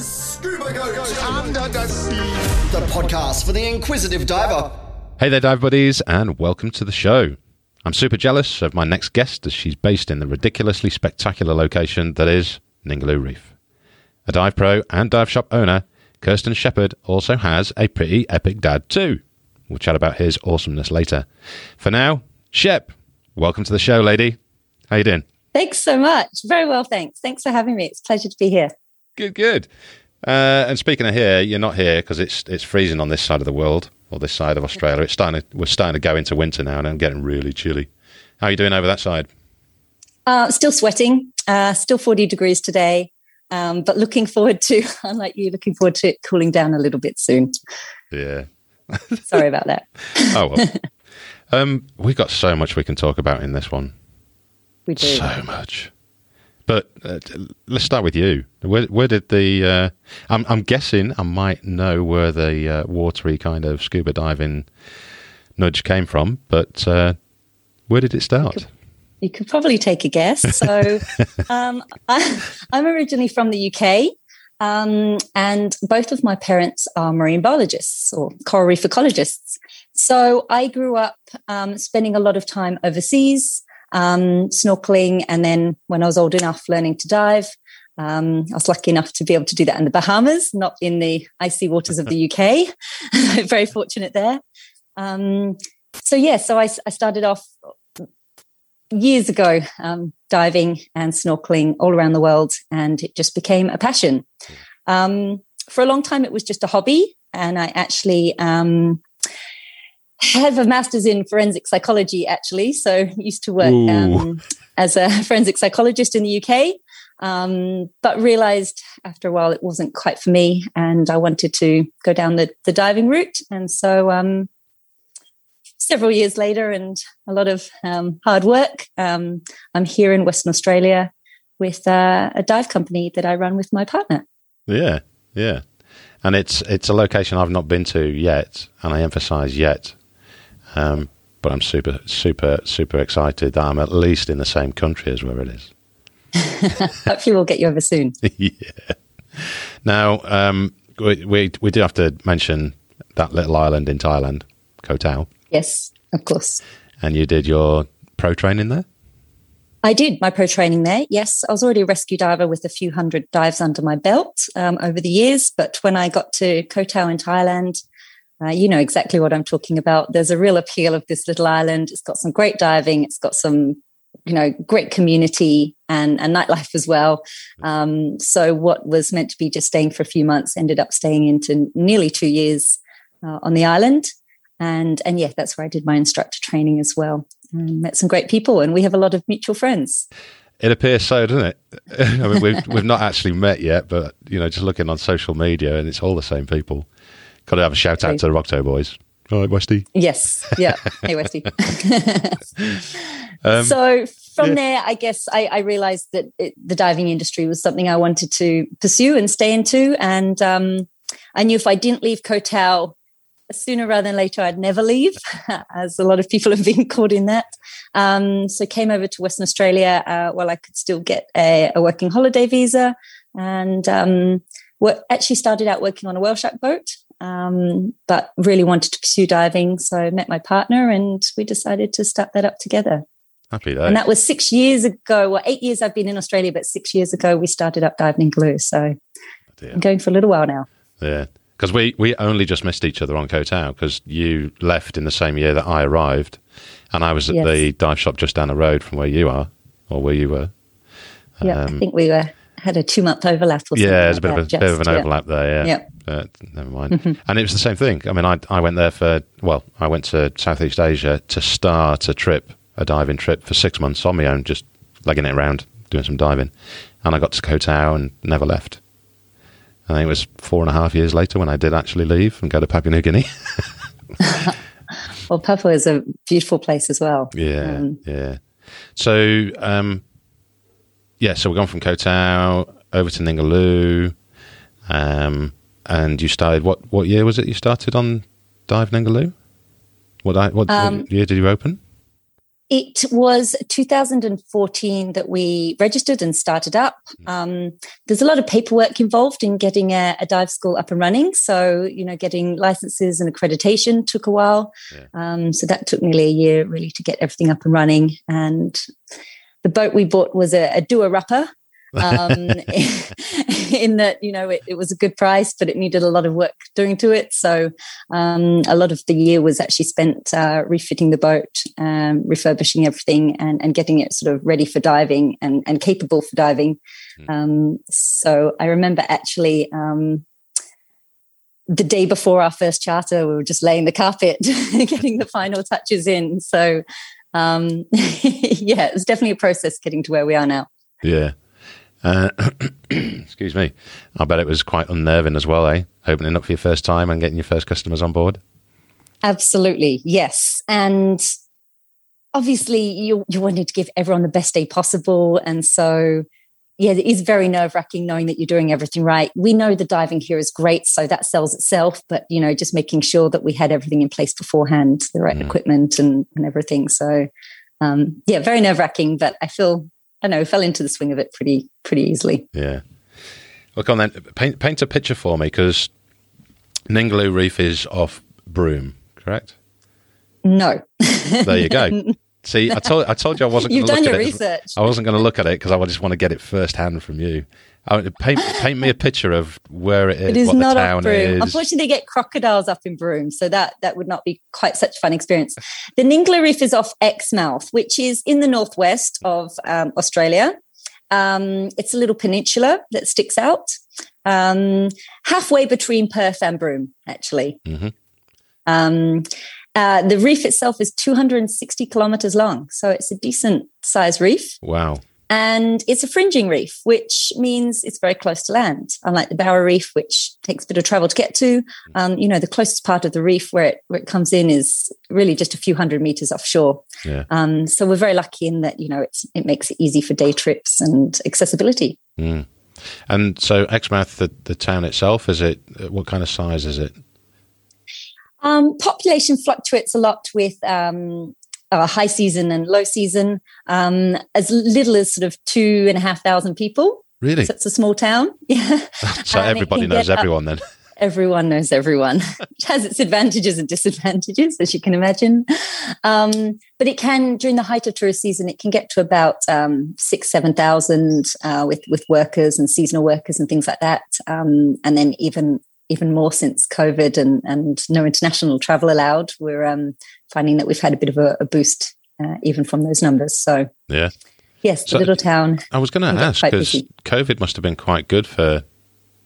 is Scuba Goat Under the sea. the podcast for the inquisitive diver. Hey there, dive buddies, and welcome to the show. I'm super jealous of my next guest as she's based in the ridiculously spectacular location that is Ningaloo Reef. A dive pro and dive shop owner, Kirsten Shepherd also has a pretty epic dad too. We'll chat about his awesomeness later. For now, Shep, welcome to the show, lady. How you doing? Thanks so much. Very well, thanks. Thanks for having me. It's a pleasure to be here. Good, good. Uh, and speaking of here, you're not here because it's it's freezing on this side of the world or this side of Australia. It's starting. To, we're starting to go into winter now, and I'm getting really chilly. How are you doing over that side? Uh, still sweating, uh, still 40 degrees today, um, but looking forward to, unlike you, looking forward to it cooling down a little bit soon. Yeah. Sorry about that. Oh well. um, we've got so much we can talk about in this one. We do. So much. But uh, let's start with you. Where, where did the? Uh, I'm, I'm guessing I might know where the uh, watery kind of scuba diving nudge came from, but uh, where did it start? You could probably take a guess. So, um, I, I'm originally from the UK, um, and both of my parents are marine biologists or coral reef ecologists. So, I grew up um, spending a lot of time overseas, um, snorkeling, and then when I was old enough, learning to dive. Um, I was lucky enough to be able to do that in the Bahamas, not in the icy waters of the UK. Very fortunate there. Um, so yeah, so I, I started off years ago um, diving and snorkeling all around the world, and it just became a passion. Um, for a long time, it was just a hobby, and I actually um, have a master's in forensic psychology. Actually, so used to work um, as a forensic psychologist in the UK. Um, but realized after a while it wasn't quite for me, and I wanted to go down the, the diving route. And so, um, several years later and a lot of um, hard work, um, I'm here in Western Australia with uh, a dive company that I run with my partner. Yeah, yeah. And it's it's a location I've not been to yet, and I emphasise yet. Um, but I'm super, super, super excited that I'm at least in the same country as where it is. Hopefully, we'll get you over soon. yeah. Now, um, we, we we do have to mention that little island in Thailand, Koh Tao, Yes, of course. and you did your pro training there. I did my pro training there. Yes, I was already a rescue diver with a few hundred dives under my belt um, over the years. But when I got to Koh Tao in Thailand, uh, you know exactly what I'm talking about. There's a real appeal of this little island. It's got some great diving. It's got some, you know, great community and, and nightlife as well. Um, so what was meant to be just staying for a few months ended up staying into nearly two years uh, on the island. And and yeah, that's where I did my instructor training as well. And met some great people, and we have a lot of mutual friends. It appears so, doesn't it? I mean, we've we've not actually met yet, but you know, just looking on social media, and it's all the same people. Got to have a shout out to the Rockto boys. All right, Westy. Yes. Yeah. Hey, Westy. Um, so from yeah. there, I guess I, I realized that it, the diving industry was something I wanted to pursue and stay into. And um, I knew if I didn't leave Koh Tao sooner rather than later, I'd never leave, as a lot of people have been caught in that. Um, so came over to Western Australia uh, while I could still get a, a working holiday visa, and um, what actually started out working on a whale shark boat. Um, but really wanted to pursue diving, so I met my partner, and we decided to start that up together. Happy though. And that was six years ago. Well, eight years I've been in Australia, but six years ago we started up Dive Ningaloo. So dear. I'm going for a little while now. Yeah, because we we only just missed each other on Koh Tao because you left in the same year that I arrived, and I was at Yes. the dive shop just down the road from where you are or where you were. Yeah, Um, I think we were had a two month overlap. Or Yeah, there's a like bit of a bit of an yeah. overlap there. Yeah, Yeah. but never mind. and it was the same thing. I mean, I I went there for well, I went to Southeast Asia to start a trip, a diving trip for six months on my own, just legging it around, doing some diving, and I got to Koh Tao and never left. I think it was four and a half years later when I did actually leave and go to Papua New Guinea. Well, Papua is a beautiful place as well. Yeah, Um, yeah. So, um, yeah, so we've gone from Koh over to Ningaloo, um, and you started. What what year was it? You started on Dive Ningaloo. What what, Um, what year did you open? It was 2014 that we registered and started up. Um, there's a lot of paperwork involved in getting a, a, dive school up and running. So, you know, getting licenses and accreditation took a while. Yeah. Um, so that took nearly a year really to get everything up and running. And the boat we bought was a, a doer upper, um, in that you know it, it, was a good price, but it needed a lot of work doing to it. So um, a lot of the year was actually spent uh, refitting the boat, um, refurbishing everything, and, and getting it sort of ready for diving and, and capable for diving. Mm. so I remember actually um, the day before our first charter, we were just laying the carpet, getting the final touches in. So, um, yeah, it's definitely a process getting to where we are now. Yeah. Uh, excuse me. I bet it was quite unnerving as well, eh? Opening up for your first time and getting your first customers on board. Absolutely, yes. And obviously, you you wanted to give everyone the best day possible, and so yeah, it is very nerve wracking knowing that you're doing everything right. We know the diving here is great, so that sells itself. But you know, just making sure that we had everything in place beforehand, the right mm. equipment and and everything. So um, yeah, very nerve wracking. But I feel I know, fell into the swing of it pretty pretty easily. Yeah. Look on then. Paint paint a picture for me because Ningaloo Reef is off Broome, correct? No. there you go. See, I told I told you I wasn't. You've done your research. I wasn't going to look at it because I just want to get it firsthand from you. paint paint me a picture of where it is. It is what not the town up Broome. Is. Unfortunately, they get crocodiles up in Broome, so that that would not be quite such a fun experience. The Ningaloo Reef is off Exmouth, which is in the northwest of um, Australia. Um, it's a little peninsula that sticks out, um, halfway between Perth and Broome, actually. Mm-hmm. Uh, the reef itself is 260 kilometers long, so it's a decent size reef. Wow. And it's a fringing reef, which means it's very close to land, unlike the Barrier Reef, which takes a bit of travel to get to. Um, you know, the closest part of the reef where it, where it comes in is really just a few hundred meters offshore. Yeah. Um, so we're very lucky in that, you know, it makes it easy for day trips and accessibility. Mm. And so Exmouth, the, the town itself, is it, what kind of size is it? Um, population fluctuates a lot with um, uh, high season and low season. Um, as little as sort of two and a half thousand people. Really? So it's a small town. Yeah. so everybody knows everyone then. Everyone knows everyone, which has its advantages and disadvantages, as you can imagine. Um, but it can, during the height of tourist season, it can get to about um, six, seven thousand uh, with with workers and seasonal workers and things like that. Um, and then even even more since COVID and, and no international travel allowed, we're um, finding that we've had a bit of a, a boost uh, even from those numbers. So, yeah. Yes, the so little town. I was going to ask because COVID must have been quite good for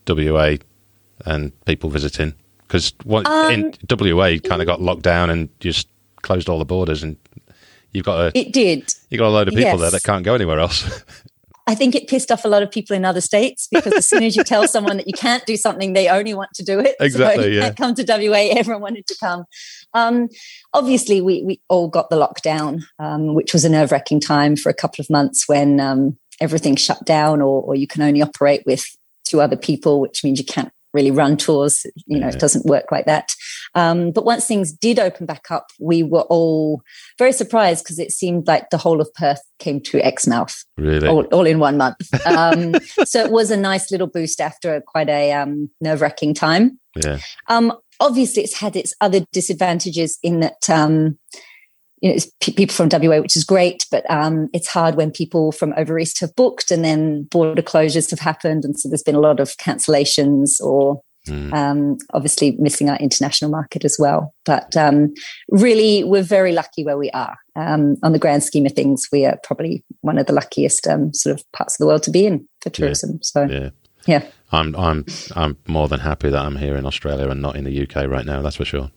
WA and people visiting because what um, in WA kind of got locked down and just closed all the borders and you've got a it did you got a load of people yes. there that can't go anywhere else. I think it pissed off a lot of people in other states because as soon as you tell someone that you can't do something, they only want to do it. Exactly. So yeah. Can't come to WA. Everyone wanted to come. Um, obviously, we we all got the lockdown, um, which was a nerve wracking time for a couple of months when um, everything shut down, or, or you can only operate with two other people, which means you can't really run tours. You know, yeah. it doesn't work like that. Um, but once things did open back up, we were all very surprised because it seemed like the whole of Perth came to Exmouth, really, all, all in one month. Um, so it was a nice little boost after quite a um, nerve wracking time. Yeah. Um, obviously, it's had its other disadvantages in that um, you know, it's p- people from WA, which is great, but um, it's hard when people from over east have booked and then border closures have happened. And so there's been a lot of cancellations or mm. um, obviously missing our international market as well. But um, really, we're very lucky where we are. Um, on the grand scheme of things, we are probably one of the luckiest um, sort of parts of the world to be in for tourism. Yeah. So, yeah. Yeah. I'm I'm I'm more than happy that I'm here in Australia and not in the UK right now. That's for sure.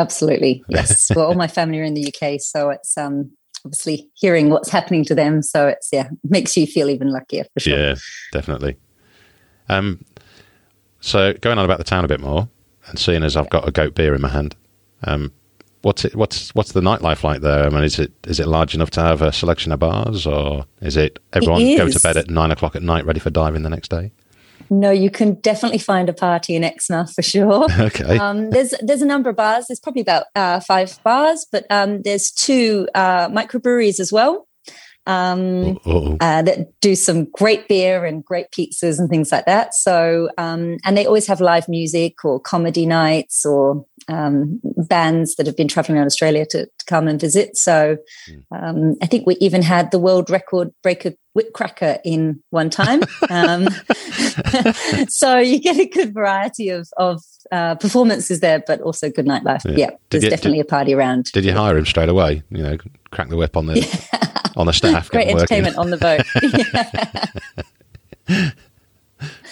Absolutely. Yes. well, all my family are in the UK, so it's um, obviously hearing what's happening to them. So it's, yeah, makes you feel even luckier for sure. Yeah, definitely. Um, so going on about the town a bit more and seeing as I've got a goat beer in my hand, um, what's it, what's, what's the nightlife like there? I mean, is it, is it large enough to have a selection of bars or is it everyone it go to bed at nine o'clock at night ready for diving the next day? No, you can definitely find a party in Exmouth for sure. Okay. Um, there's there's a number of bars. There's probably about uh, five bars, but um, there's two uh, microbreweries as well um, uh, that do some great beer and great pizzas and things like that. So, um, and they always have live music or comedy nights or um, bands that have been traveling around Australia to, to come and visit. So, um, I think we even had the world record breaker Whitcracker in one time. Um, so you get a good variety of of uh, performances there, but also good nightlife. Yeah. Yeah, there's you- definitely a party around. Did you hire him straight away? You know, crack the whip on the on the staff. Great entertainment on the boat.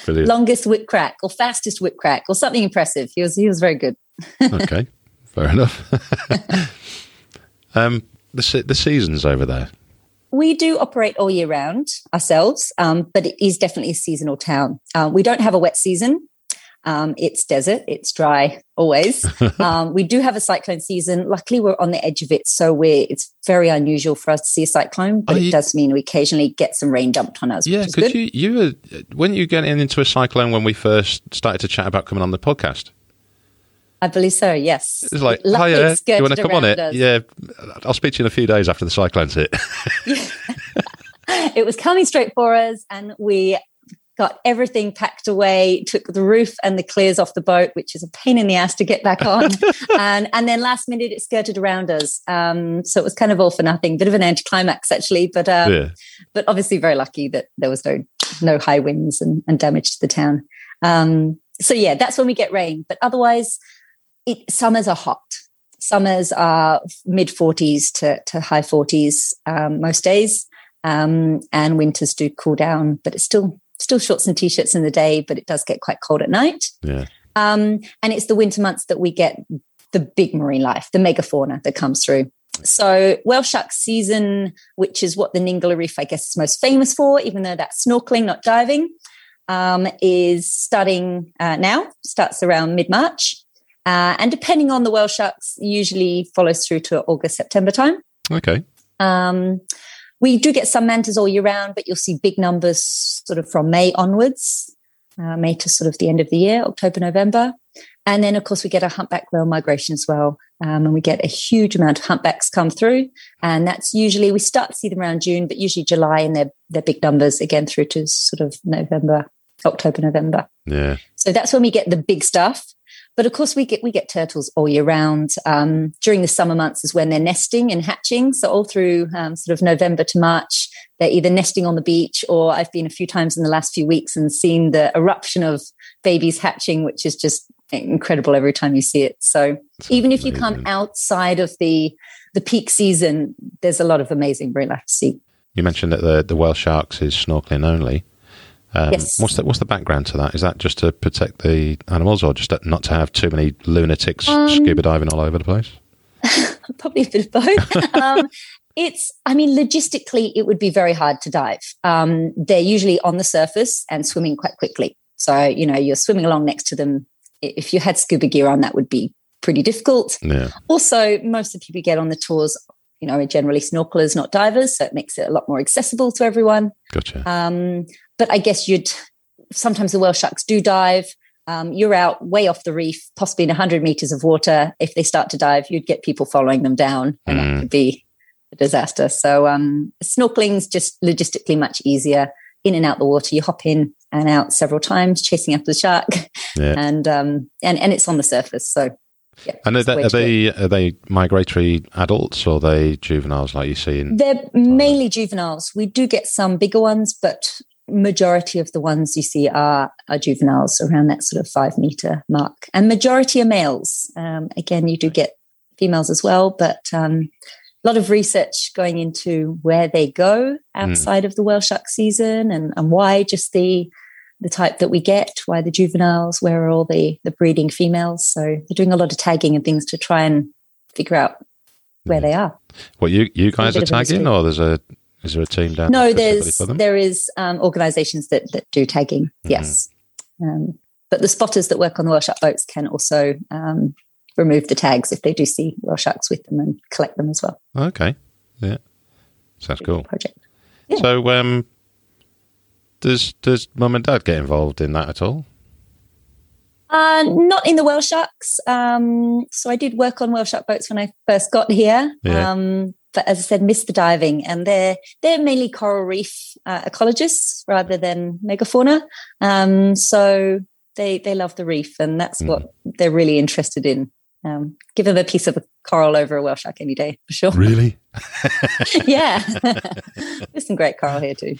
Brilliant. Longest whip crack or fastest whip crack or something impressive. He was he was very good. Okay, fair enough. um, the se- the seasons over there. We do operate all year round ourselves, um, but it is definitely a seasonal town. Uh, we don't have a wet season. Um, it's desert, it's dry always. um, we do have a cyclone season. Luckily, we're on the edge of it, so we're, it's very unusual for us to see a cyclone, but Oh, it you- does mean we occasionally get some rain dumped on us, Yeah, which is because good. you you were when you getting into a cyclone when we first started to chat about coming on the podcast. I believe so, yes. It's like, it's do you want to come on it? us. Yeah, I'll speak to you in a few days after the cyclone's hit. it was coming straight for us and we got everything packed away took the roof and the clears off the boat which is a pain in the ass to get back on and and then last minute it skirted around us um, so it was kind of all for nothing bit of an anticlimax actually but um, yeah, but obviously very lucky that there was no no high winds and, and damage to the town um, so yeah that's when we get rain but otherwise it summers are hot summers are mid 40s to, to high 40s um, most days um, and winters do cool down but it's still still shorts and t-shirts in the day but it does get quite cold at night yeah. um, and it's the winter months that we get the big marine life, the megafauna that comes through. So whale shark season, which is what the Ningaloo Reef, I guess, is most famous for, even though that's snorkeling, not diving, um, is starting uh, now, starts around mid-March. Uh, and depending on the whale sharks, usually follows through to August, September time. Okay, Um, we do get some mantas all year round, but you'll see big numbers sort of from May onwards, uh, May to sort of the end of the year, October, November. And then, of course, we get a humpback whale migration as well. Um, and we get a huge amount of humpbacks come through. And that's usually, we start to see them around June, but usually July, and they're, they're big numbers again through to sort of November, October, November. yeah, So that's when we get the big stuff. But of course, we get we get turtles all year round. Um, during the summer months is when they're nesting and hatching. So all through um, sort of November to March, they're either nesting on the beach, or I've been a few times in the last few weeks and seen the eruption of babies hatching, which is just incredible every time you see it. So even if you come outside of the the peak season, there's a lot of amazing marine life to see. You mentioned that the the whale sharks is snorkeling only. Um, Yes. What's the what's the background to that? Is that just to protect the animals, or just not to have too many lunatics Um, scuba diving all over the place? probably a bit of both. um, it's, I mean, logistically, it would be very hard to dive. Um, they're usually on the surface and swimming quite quickly. So, you know, you're swimming along next to them. If you had scuba gear on, that would be pretty difficult. Yeah, Also, most of the people get on the tours, you know, are generally snorkelers, not divers. So it makes it a lot more accessible to everyone. gotcha. Um, but I guess you'd sometimes the whale sharks do dive. Um, you're out way off the reef, possibly in 100 meters of water. If they start to dive, you'd get people following them down, and Mm. that could be a disaster. So, um, snorkeling's just logistically much easier. In and out the water, you hop in and out several times, chasing after the shark, Yeah. and um, and and it's on the surface. So, yeah, And are the they, are they are they migratory adults or are they juveniles like you see in? They're mainly juveniles. We do get some bigger ones, but majority of the ones you see are, are juveniles around that sort of five meter mark. And majority are males. Um, again, you do get females as well, but um, a lot of research going into where they go outside of the whale shark season and, and why just the the type that we get, why the juveniles, where are all the the breeding females. So they're doing a lot of tagging and things to try and figure out where they are. What you you guys are bit of a tagging, or there's a is there a team down? no there's there is um, organizations that that do tagging Mm-hmm. yes um, but the spotters that work on the whale shark boats can also um, remove the tags if they do see whale sharks with them and collect them as well Okay, yeah, sounds cool. project Yeah. So, um, Does does mum and dad get involved in that at all? Uh, not in the whale sharks. Um, so I did work on whale shark boats when I first got here. Yeah. But as I said, missed the diving, and they're they're mainly coral reef uh, ecologists rather than megafauna. Um, so they they love the reef, and that's what they're really interested in. Um, give them a piece of a coral over a whale shark any day for sure. Really? yeah, there's some great coral here too.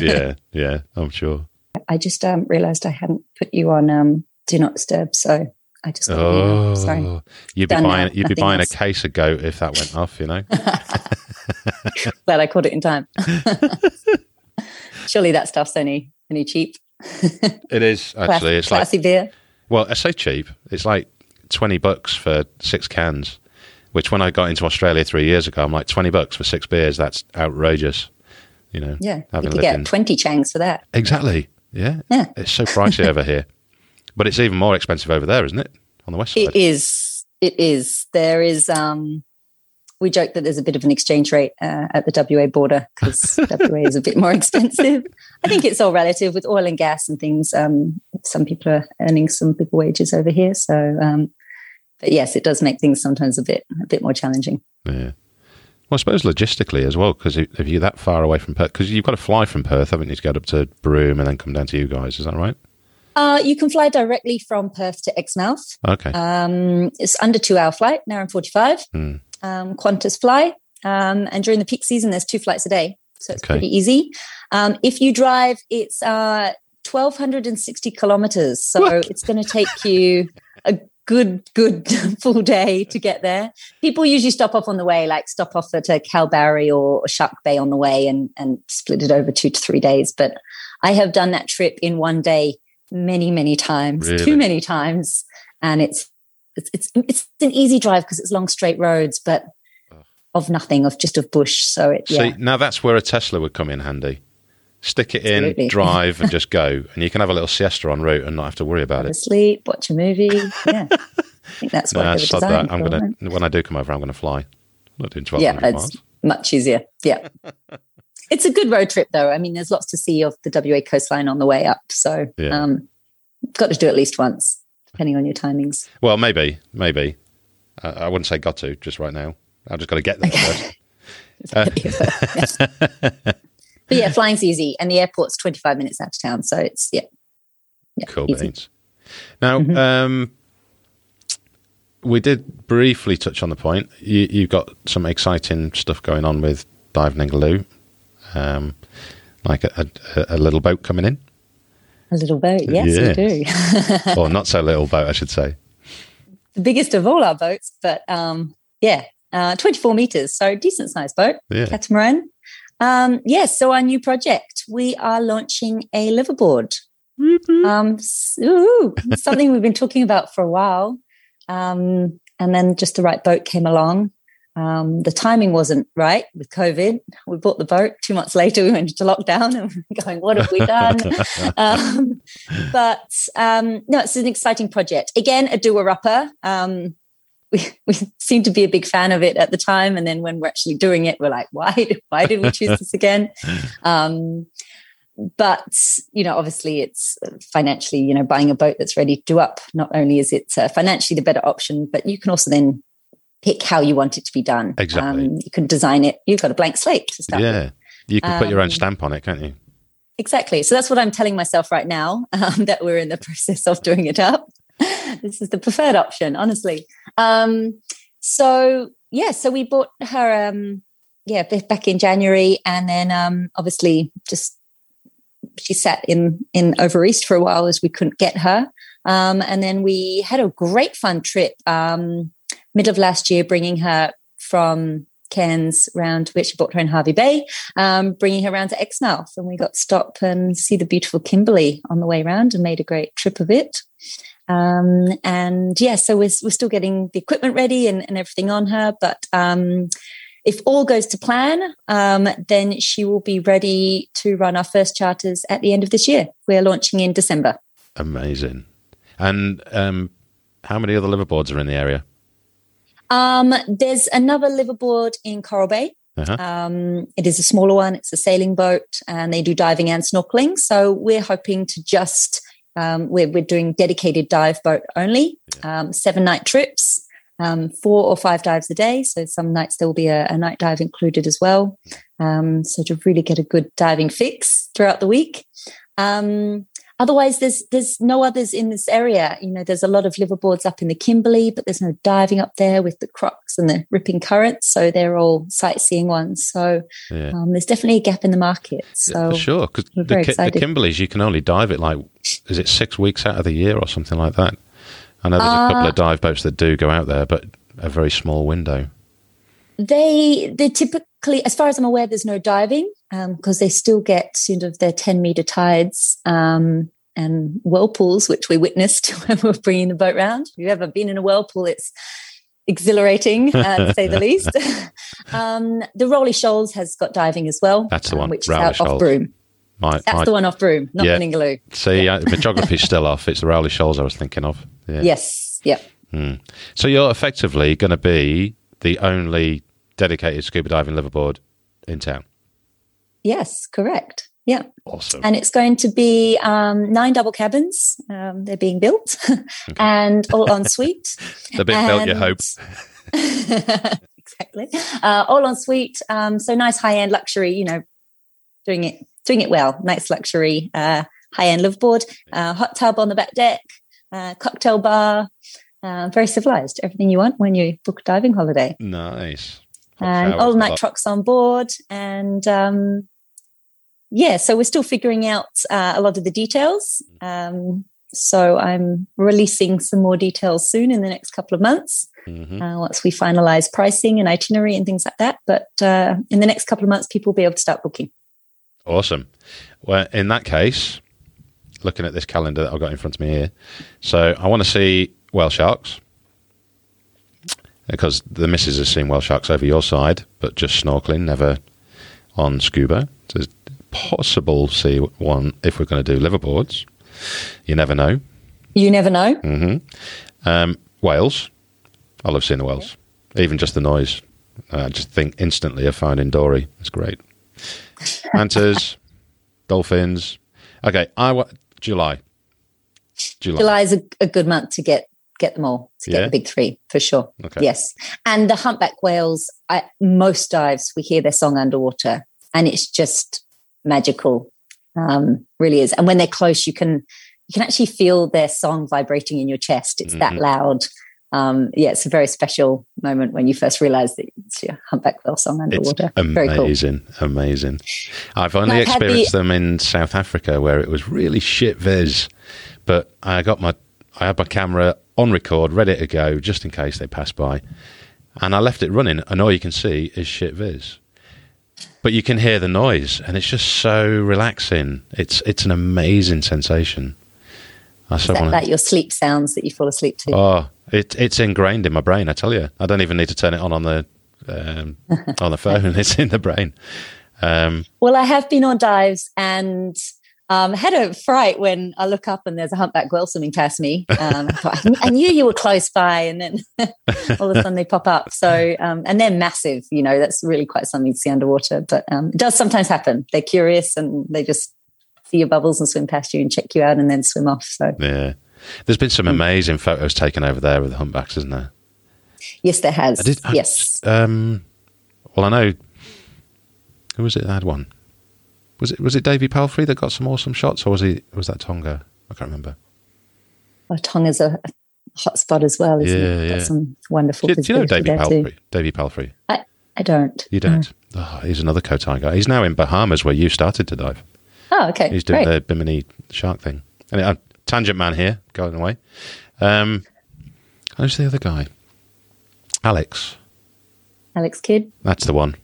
yeah, yeah, I'm sure. I just um, realized I hadn't put you on um, do not disturb, so I just Oh, yeah, sorry. you'd be buying now, you'd be buying else. a case of goat if that went off, you know. Glad I caught it in time. Surely that stuff's only only cheap. It is actually. It's like classy beer. well, I say cheap. It's like twenty bucks for six cans. Which, when I got into Australia three years ago, I'm like twenty bucks for six beers. That's outrageous. You know. Yeah, you could get in twenty changs for that. exactly. Yeah. Yeah. It's so pricey over here, but it's even more expensive over there, isn't it? On the west side. It is. It is. There is. Um, we joke that there's a bit of an exchange rate uh, at the WA border because WA is a bit more expensive. I think it's all relative with oil and gas and things. Um, some people are earning some bigger wages over here, so. Um, but yes, it does make things sometimes a bit a bit more challenging. Yeah. Well, I suppose logistically as well, because if you're that far away from Perth, because you've got to fly from Perth, haven't you, to get up to Broome and then come down to you guys? Is that right? Uh, you can fly directly from Perth to Exmouth. Okay. Um, it's under two hour flight, an hour and 45. Hmm. Um, Qantas fly. Um, and during the peak season, there's two flights a day. So it's Okay. pretty easy. Um, if you drive, it's uh, 1,260 kilometers. So What? it's going to take you a good, good full day to get there. People usually stop off on the way, like stop off at a Kalbarri or Shark Bay on the way and, and split it over two to three days. But I have done that trip in one day many, many times, Really? too many times. And it's, it's, it's, it's an easy drive because it's long straight roads, but of nothing, of just of bush. So it, yeah. See, now that's where a Tesla would come in handy. Stick it in, drive, and just go. And you can have a little siesta en route and not have to worry about to it. sleep, watch a movie. Yeah. I think that's what they were that. I'm for, gonna right? when I do come over, I'm gonna fly. I'm not doing twelve Yeah, it's miles. much easier. Yeah. it's a good road trip though. I mean, there's lots to see of the WA coastline on the way up. So Yeah. um got to do it at least once, depending on your timings. Well, maybe, maybe. Uh, I wouldn't say got to just right now. I've just got to get there first. but yeah, flying's easy and the airport's 25 minutes out of town. So it's, yeah. yeah Cool easy. beans. Now, Mm-hmm. um, we did briefly touch on the point. You, you've got some exciting stuff going on with Dive Ningaloo, um, like a, a, a little boat coming in, A little boat. Yes, Yes. we do. or not so little boat, I should say. the biggest of all our boats, but um, yeah, uh, 24 meters. So decent sized boat. Yeah. catamaran. Um, yes, so our new project, we are launching a liveaboard. Um, s- ooh, something we've been talking about for a while. Um, and then just the right boat came along. Um, the timing wasn't right with COVID. We bought the boat. Two months later, we went into lockdown and we we're going, what have we done? um, but um, no, it's an exciting project. Again, a doer upper. Um, we, we seemed to be a big fan of it at the time, and then when we're actually doing it, we're like, why? Why did we choose this again? Um, but you know, obviously, it's financially, you know, buying a boat that's ready to do up. Not only is it uh, financially the better option, but you can also then pick how you want it to be done. Exactly. Um, you can design it. You've got a blank slate to start with. Yeah. You can put your own Um, stamp on it, can't you? Exactly. So that's what I'm telling myself right now um, that we're in the process of doing it up. this is the preferred option, honestly. Um, so yeah, so we bought her, um, yeah, back in January, and then um, obviously just she sat in in over east for a while as we couldn't get her, um, and then we had a great fun trip um, mid of last year, bringing her from Cairns round which she bought her in Hervey Bay um, bringing her round to Exmouth, and we got to stop and see the beautiful Kimberley on the way round and made a great trip of it. Um, and yeah, so we're we're still getting the equipment ready and, and everything on her, but um, if all goes to plan, um, then she will be ready to run our first charters at the end of this year. We're launching in December. Amazing. And um, how many other liveaboards are in the area? Um, there's another liveaboard in Coral Bay. Uh-huh. Um, it is a smaller one. It's a sailing boat, and they do diving and snorkeling. So we're hoping to just um, we're we're doing dedicated dive boat only, um, seven night trips, um, four or five dives a day. So some nights there will be a, a night dive included as well. Um, so to really get a good diving fix throughout the week. Um, otherwise there's there's no others in this area you know there's a lot of liveaboards up in the kimberley but there's no diving up there with the crocs and the ripping currents so they're all sightseeing ones so Yeah. um, there's definitely a gap in the market so For sure, because the, Ki- the. Kimberleys, you can only dive it like, is it six weeks out of the year or something like that? I know there's a couple Uh, of dive boats that do go out there, but a very small window. they they typically as far as i'm aware there's no diving because they still get sort of their 10 meter tides um, and whirlpools which we witnessed when we were bringing the boat round if you've ever been in a whirlpool it's exhilarating uh, to say the least um, the Rowley Shoals has got diving as well That's the um, one, which is out Shoals. off Broome My, that's my, the one off Broome not Yeah. the ningaloo see, uh, my geography's still off. It's the Rowley Shoals I was thinking of. Yeah. yes yeah So you're effectively going to be the only dedicated scuba diving liveaboard in town. Yes correct yeah Awesome. and it's going to be um, nine double cabins. Um, they're being built, and all en suite. the big built, you hope. exactly, uh, all en suite. Um, so nice high end luxury. You know, doing it doing it well. Nice luxury uh, high end liveaboard. Uh, hot tub on the back deck. Uh, cocktail bar. Uh, very civilized. Everything you want when you book a diving holiday Nice. Hot and all night trucks on board and um yeah so we're still figuring out uh, a lot of the details um so i'm releasing some more details soon in the next couple of months Mhm. uh, once we finalize pricing and itinerary and things like that but uh, in the next couple of months people will be able to start booking Awesome. Well, in that case, looking at this calendar that I've got in front of me here, so I want to see whale sharks because the missus has seen whale sharks over your side, but just snorkeling, never on scuba. So possible see one if we're going to do liveaboards. You never know. you never know hmm Um, whales. I love seeing the whales. Even just the noise. I just think instantly of finding Dory. It's great. Mantas, dolphins. Okay, I wa- July. July. july is a, a good month to get get them all to get the big three for sure Okay. yes and the humpback whales at most dives we hear their song underwater and it's just magical um really is and when they're close you can you can actually feel their song vibrating in your chest it's that Mhm. loud um yeah it's a very special moment when you first realize that it's your humpback whale song It's underwater very cool amazing, amazing. I've only I've had the- experienced them in South Africa where it was really shit viz, but I got my I had my camera on record, ready to go, just in case they passed by, and I left it running, and all you can see is shit viz. But you can hear the noise, and it's just so relaxing. It's it's an amazing sensation. I so that, want that your sleep sounds that you fall asleep to Oh, it, it's ingrained in my brain. I tell you, I don't even need to turn it on on the um, on the phone. It's in the brain. Um, Well, I have been on dives and um, had a fright when I look up and there's a humpback whale swimming past me. Um, I, thought, I knew you were close by, and then all of a sudden they pop up. So, um, and they're massive. You know, that's really quite something to see underwater. But um, it does sometimes happen. They're curious and they just see your bubbles and swim past you and check you out and then swim off. So, yeah, there's been some amazing photos taken over there with the humpbacks, isn't there? yes, there has. I did. I- yes. Um, well, I know. Who was it that had one? Was it was it Davy Palfrey that got some awesome shots, or was he was that Tonga? I can't remember. Oh, Tonga's a, a hot spot as well, isn't Yeah, it? Got some wonderful Do, do you know Davy there too. Palfrey? Davy Palfrey. I, I don't. You don't. Oh, he's another Koh Tao guy. He's now in Bahamas, where you started to dive. Oh, okay. He's doing Great. the Bimini shark thing. And uh, tangent man here, going away. Um, who's the other guy? Alex. Alex Kydd. That's the one.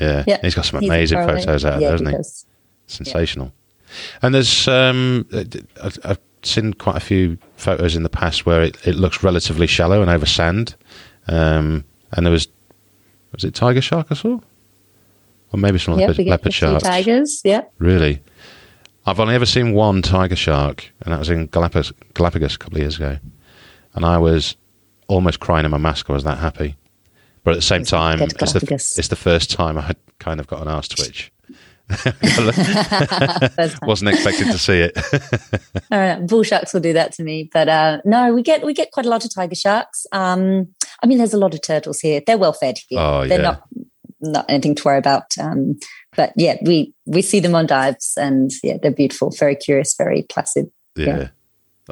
Yeah, Yeah, he's got some amazing photos out yeah, there, hasn't he? does. Sensational. And there's, um, I've, I've seen quite a few photos in the past where it, it looks relatively shallow and over sand. Um, and there was, was it tiger shark I saw? Or maybe some Yep, leopard, leopard the sharks. tigers. Yeah. Really? I've only ever seen one tiger shark, and that was in Galapagos, Galapagos a couple of years ago. And I was almost crying in my mask. I was that happy. But at the same time, it's the, it's the first time I had kind of got an arse twitch. Wasn't expecting to see it. I bull sharks will do that to me, but uh, no, we get we get quite a lot of tiger sharks. Um, I mean, there's a lot of turtles here. They're well fed here. Oh, They're yeah. not not anything to worry about. Um, but yeah, we we see them on dives, and yeah, they're beautiful, very curious, very placid, yeah. Yeah.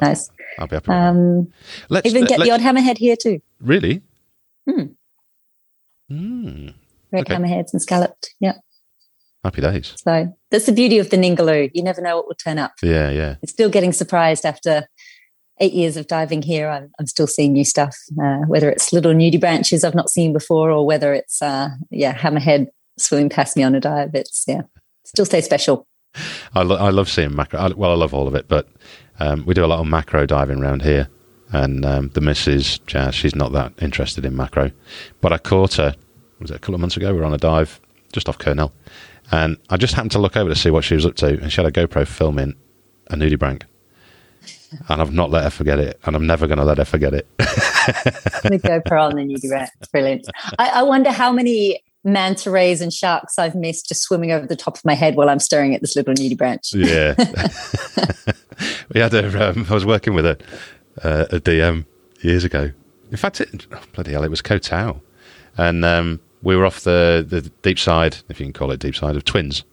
nice. I'll be happy. that. Um, let's, even get let's- the odd hammerhead here too. Really? Hmm. Hmm. Great Okay. hammerheads and scalloped. Yeah. Happy days. So that's the beauty of the Ningaloo. You never know what will turn up. Yeah, yeah. It's still getting surprised after eight years of diving here. I'm, I'm still seeing new stuff, uh, whether it's little nudie branches I've not seen before, or whether it's uh, yeah hammerhead swimming past me on a dive. It's yeah, still stay special. I, lo- I love seeing macro. I, well, I love all of it, but um, we do a lot of macro diving around here. And um, the missus, Jazz, she's not that interested in macro. But I caught her, was it a couple of months ago? We were on a dive just off Kernel. And I just happened to look over to see what she was up to. And she had a GoPro filming a nudie nudibranch. And I've not let her forget it. And I'm never going to let her forget it. the GoPro on the nudibranch. It's brilliant. I, I wonder how many manta rays and sharks I've missed just swimming over the top of my head while I'm staring at this little nudibranch. Yeah. we had a, um, I was working with a, uh, a DM years ago. In fact, it, oh, bloody hell, it was Koh Tao. And um, we were off the, the deep side, if you can call it deep side, of Twins.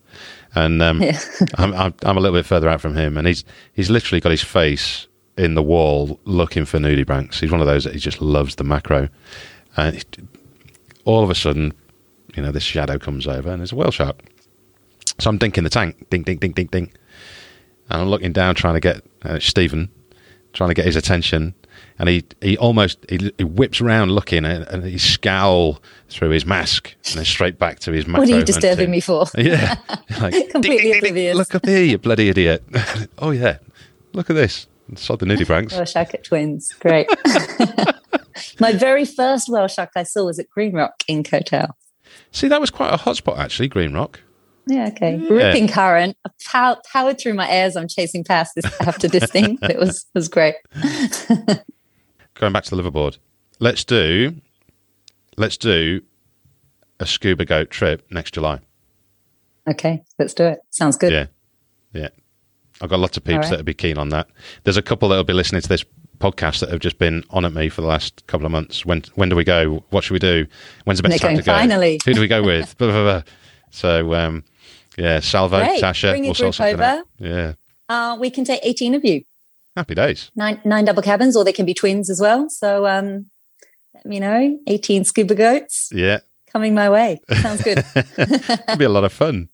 And um, Yeah. I'm, I'm, I'm a little bit further out from him. And he's, he's literally got his face in the wall looking for nudibranchs. He's one of those that he just loves the macro. And he- all of a sudden, you know, this shadow comes over and there's a whale shark. So I'm dinking the tank, ding, ding, ding, ding, ding. And I'm looking down, trying to get uh, Stephen, trying to get his attention. And he, he almost he, he whips around looking and, and he scowl through his mask and then straight back to his. What are you disturbing hunting. me for? Yeah, like, Completely ding, ding, ding. oblivious. Look up here, you bloody idiot! oh yeah, look at this. Sod the nudibranchs. Whale shark at Twins. Great. My very first whale shark I saw was at Green Rock in Koh Tao. See, that was quite a hot spot actually, Green Rock. Yeah, okay. Ripping current. I pow- powered through my airs. I'm chasing past this after this thing. It was was great. Going back to the liveaboard, let's do let's do a scuba goat trip next July. Okay, let's do it. Sounds good. Yeah, yeah. I've got lots of peeps right. that would be keen on that. There's a couple that will be listening to this podcast that have just been on at me for the last couple of months. When when do we go? What should we do? When's the best time to go? "Finally." Who do we go with? Blah, blah, blah. So um, yeah, Salvo, Great. Tasha, Bring your we'll sort group out. over. Yeah, Uh, we can take 18 of you, happy days. nine nine double cabins, or they can be twins as well. So um, let me know. 18 scuba goats Yeah, coming my way. Sounds good. it'll be a lot of fun.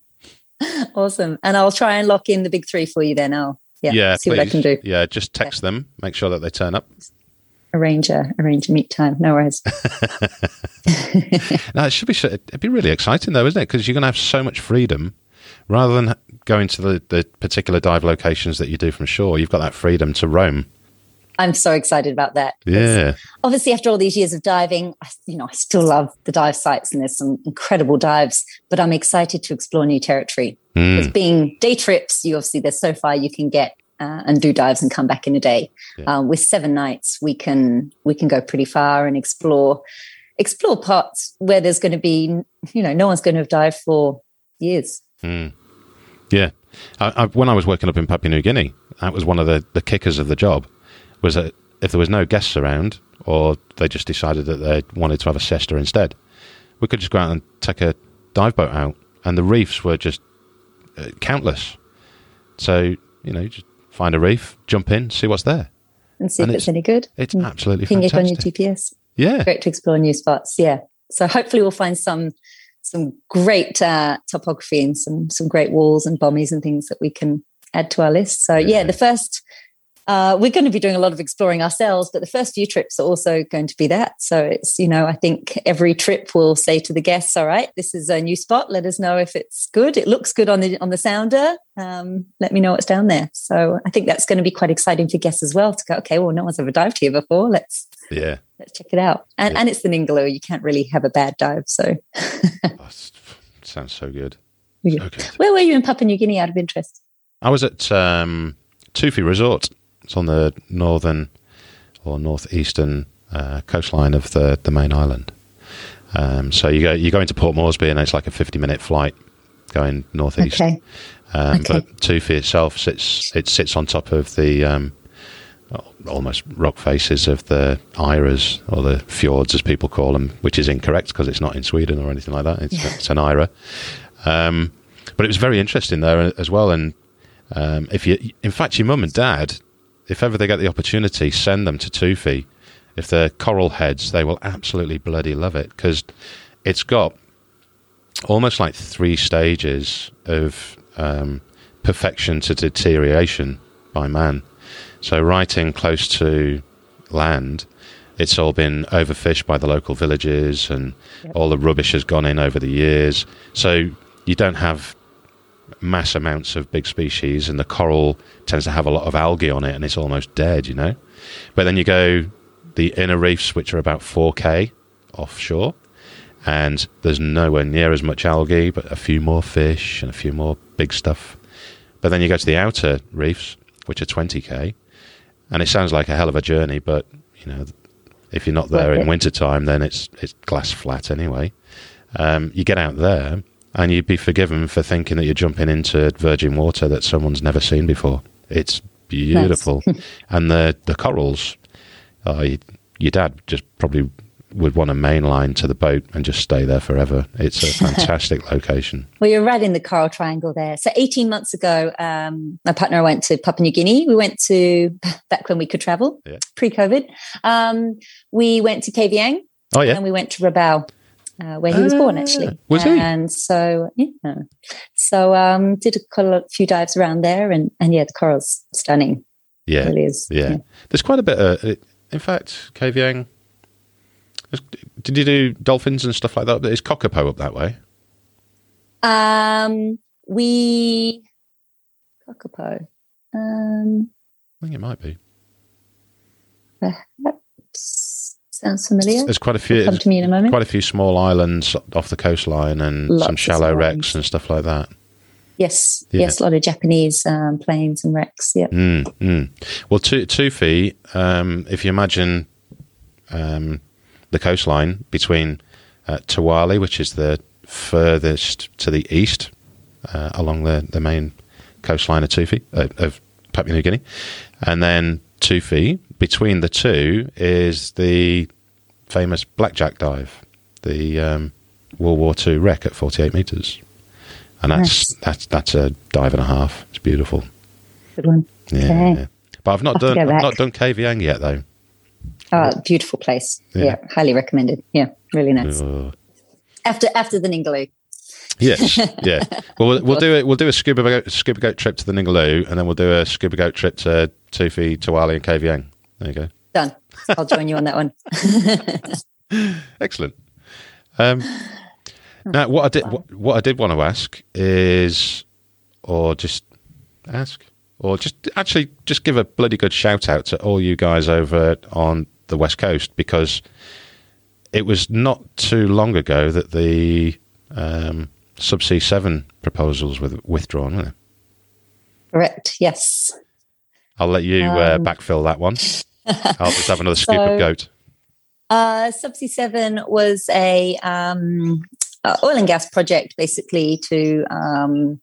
awesome. And I'll try and lock in the big three for you then. I'll yeah, Yeah, see what I can do. Yeah, just text them. Make sure that they turn up. Arrange a arrange a meet time. No worries. No, it should be. It'd be really exciting though, isn't it? Because you're going to have so much freedom, rather than going to the, the particular dive locations that you do from shore. You've got that freedom to roam. I'm so excited about that. Yeah, obviously after all these years of diving I, you know i still love the dive sites and there's some incredible dives but i'm excited to explore new territory Mm. because being day trips you obviously there's so far you can get uh, and do dives and come back in a day Yeah. um, with seven nights we can we can go pretty far and explore explore parts where there's going to be you know no one's going to have dived for years yeah. I, I, when I was working up in Papua New Guinea, that was one of the, the kickers of the job. Was that if there was no guests around, or they just decided that they wanted to have a siesta instead, we could just go out and take a dive boat out, and the reefs were just uh, countless. So you know, you just find a reef, jump in, see what's there. and see And if it's- it's any good It's Mm. absolutely ping it on your fantastic. gps Yeah, great to explore new spots. Yeah. So hopefully we'll find some some great uh, topography and some some great walls and bommies and things that we can add to our list. So yeah, Yeah. the first uh, we're going to be doing a lot of exploring ourselves, but the first few trips are also going to be that. So it's you know I think every trip will say to the guests, "All right, this is a new spot. Let us know if it's good. It looks good on the on the sounder. Um, let me know what's down there." So I think that's going to be quite exciting for guests as well to go. Okay, well, no one's ever dived here before. Let's yeah. Let's check it out. And Yeah. and it's the Ningaloo. You can't really have a bad dive. So Oh, sounds so good. Yeah. So good. where were you in Papua New Guinea out of interest? I was at um, Tufi Resort. It's on the northern or northeastern uh, coastline of the, the main island. Um, so you go you go into Port Moresby and it's like a 50 minute flight going northeast. Okay. Um, Okay. But Tufi itself sits it sits on top of the um, almost rock faces of the rias or the fjords as people call them, which is incorrect because it's not in Sweden or anything like that. It's, Yeah. it's an Ira. Um, but it was very interesting there as well. And um, if you, in fact, your mum and dad, if ever they get the opportunity, send them to Tufi. If they're coral heads, they will absolutely bloody love it because it's got almost like three stages of um, perfection to deterioration by man. So, right in close to land, it's all been overfished by the local villages, and all the rubbish has gone in over the years. So, you don't have mass amounts of big species, and the coral tends to have a lot of algae on it, and it's almost dead, you know. But then you go the inner reefs, which are about 4k offshore, and there's nowhere near as much algae, but a few more fish and a few more big stuff. But then you go to the outer reefs, which are 20k, and it sounds like a hell of a journey, but you know, if you're not there in winter time, then it's it's glass flat anyway. Um, you get out there, and you'd be forgiven for thinking that you're jumping into virgin water that someone's never seen before. It's beautiful, and the the corals. Uh, your dad just probably would want a main line to the boat and just stay there forever. It's a fantastic location. Well, you're right in the Coral Triangle there. So 18 months ago, um, my partner and I went to Papua New Guinea. We went to, back when we could travel, Yeah. pre-COVID. Um, we went to Kavieng Oh yeah, and we went to Rabaul, uh, where he was born, Ah, actually. was he? And so, yeah. So um, did a, few dives around there. And, and yeah, the coral's stunning. It yeah, really is. yeah. There's quite a bit. Of, it- in fact, Kavieng. Did you do dolphins and stuff like that? Is Kokopo up that way? Um, we, Kokopo. Um, I think it might be. perhaps sounds familiar. There's quite a few. Come to me in a moment. Quite a few small islands off the coastline and Lots some shallow wrecks and stuff like that. Yes, Yeah. yes, a lot of Japanese um, planes and wrecks. Yeah, Mm, mm. Well, Tu- Tufi, um, if you imagine um, the coastline between uh, Tawali, which is the furthest to the east uh, along the, the main coastline of Tufi, uh, of Papua New Guinea, and then Tufi, between the two is the famous Black Jack dive, the um, World War II wreck at 48 metres. And that's, Nice. that's, that's a dive and a half. It's beautiful. good one. Yeah, Okay. But I've not to done I've not done Kavieng yet though. Oh, beautiful place. Yeah. Yeah. highly recommended. Yeah, really nice. Ugh. After after the Ningaloo. Yes, yeah. Well, we'll, we'll do it. We'll do a scuba goat, scuba goat trip to the Ningaloo, and then we'll do a scuba goat trip to Tufi, Tawali, and Kavieng. There you go. Done. I'll join you on that one. Excellent. Um, now, what I did what, what I did want to ask is, or just ask, or just actually just give a bloody good shout out to all you guys over on the west coast because it was not too long ago that the um, Subsea Seven proposals were withdrawn. They? Correct. Yes. I'll let you uh, Um, backfill that one. I'll just have another scoop of goat. Uh, Subsea Seven was a um, uh, oil and gas project, basically to um,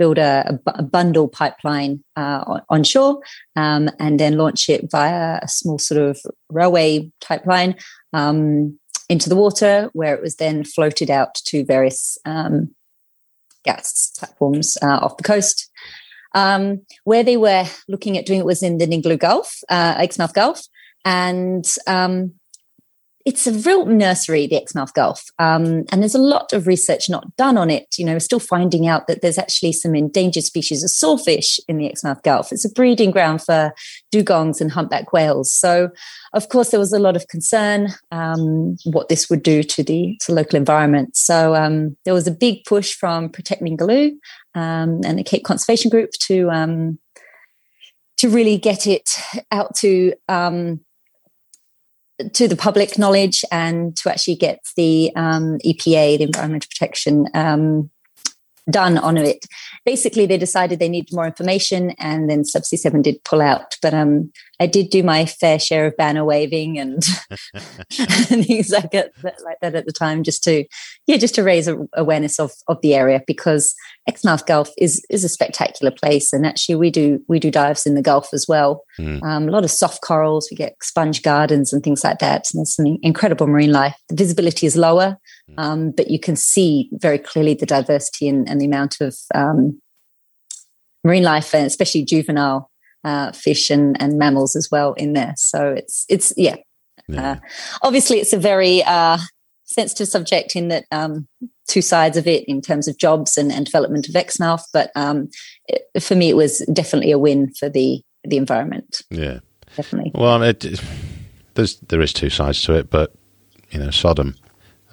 build a, a bundle pipeline uh, onshore, um, and then launch it via a small sort of railway pipeline um, into the water, where it was then floated out to various um, gas platforms uh, off the coast. Um, where they were looking at doing it was in the Ningaloo Gulf, uh, Exmouth Gulf, and um, it's a real nursery, the Exmouth Gulf. Um, and there's a lot of research not done on it. You know, we're still finding out that there's actually some endangered species of sawfish in the Exmouth Gulf. It's a breeding ground for dugongs and humpback whales. So, of course, there was a lot of concern um, what this would do to the to local environment. So, um, there was a big push from Protect Ningaloo um, and the Cape Conservation Group to um, to really get it out to um, to the public knowledge and to actually get the um, EPA, the Environmental Protection um, done on it. Basically, they decided they needed more information, and then Subsea Seven did pull out. But um, I did do my fair share of banner waving and, and things like that, like that at the time, just to yeah, just to raise a, awareness of of the area because Exmouth Gulf is is a spectacular place, and actually we do we do dives in the Gulf as well. Mm. Um, a lot of soft corals, we get sponge gardens and things like that, and there's some incredible marine life. The visibility is lower. Um, but you can see very clearly the diversity and, and the amount of um, marine life, and especially juvenile uh, fish and, and mammals as well in there. So it's it's yeah. yeah. Uh, obviously, it's a very uh, sensitive subject in that um, two sides of it in terms of jobs and, and development of Exmouth. But um, it, for me, it was definitely a win for the the environment. Yeah, definitely. Well, it, there's there is two sides to it, but you know, Sodom.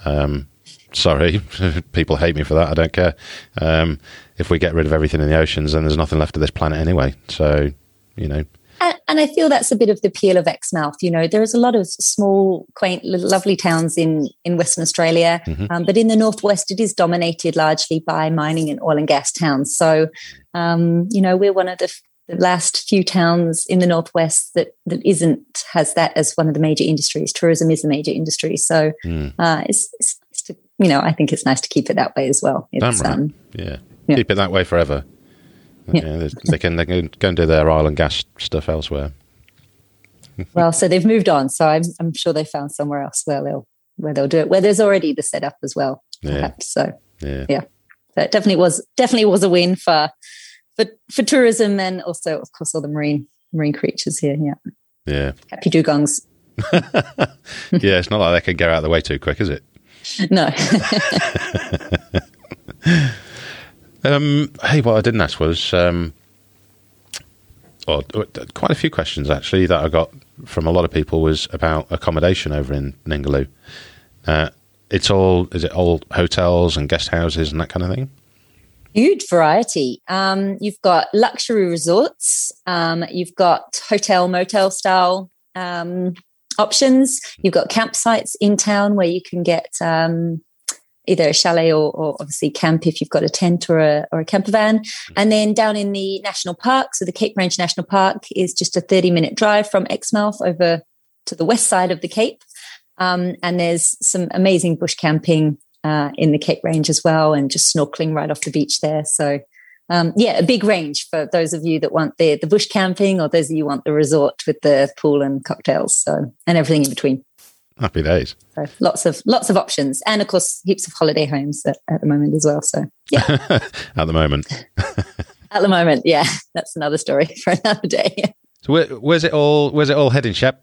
Um, sorry, people hate me for that. I don't care. Um, if we get rid of everything in the oceans, then there's nothing left of this planet anyway. So you know. And, and, I feel that's a bit of the appeal of Exmouth. You know, there's a lot of small, quaint, lovely towns in in Western Australia, mm-hmm. um, but in the northwest, it is dominated largely by mining and oil and gas towns. So, um, you know, we're one of the, the, last few towns in the northwest that that isn't has that as one of the major industries. Tourism is a major industry, so mm. uh, it's, it's, it's to, you know, I think it's nice to keep it that way as well. It's, right. um, yeah. yeah, keep it that way forever. Yeah. they can they can go and do their oil and gas stuff elsewhere. well, so they've moved on. So I'm I'm sure they found somewhere else where they'll where they'll do it. Where there's already the setup as well. Yeah. So yeah. yeah. So it definitely was definitely was a win for for for tourism and also of course all the marine marine creatures here. Yeah. Yeah. Happy dugongs. yeah, it's not like they can get out of the way too quick, is it? No. Um, hey, what I didn't ask was, um, well, quite a few questions actually that I got from a lot of people was about accommodation over in Ningaloo. Uh, it's all is it all hotels and guest houses and that kind of thing? Huge variety. Um, you've got luxury resorts. Um, you've got hotel motel style um, options. You've got campsites in town where you can get um, either a chalet or, or, obviously camp if you've got a tent or a, or a camper van. Mm-hmm. And then down in the national park, so the Cape Range National Park is just a 30 minute drive from Exmouth over to the west side of the Cape. Um, and there's some amazing bush camping uh, in the Cape Range as well, and just snorkeling right off the beach there. So, um, yeah, a big range for those of you that want the the bush camping, or those of you want the resort with the pool and cocktails, so and everything in between. Happy days. So lots of lots of options, and of course, heaps of holiday homes at, at the moment as well. So yeah, at the moment. at the moment, yeah, that's another story for another day. So where, where's it all? Where's it all heading, Shep?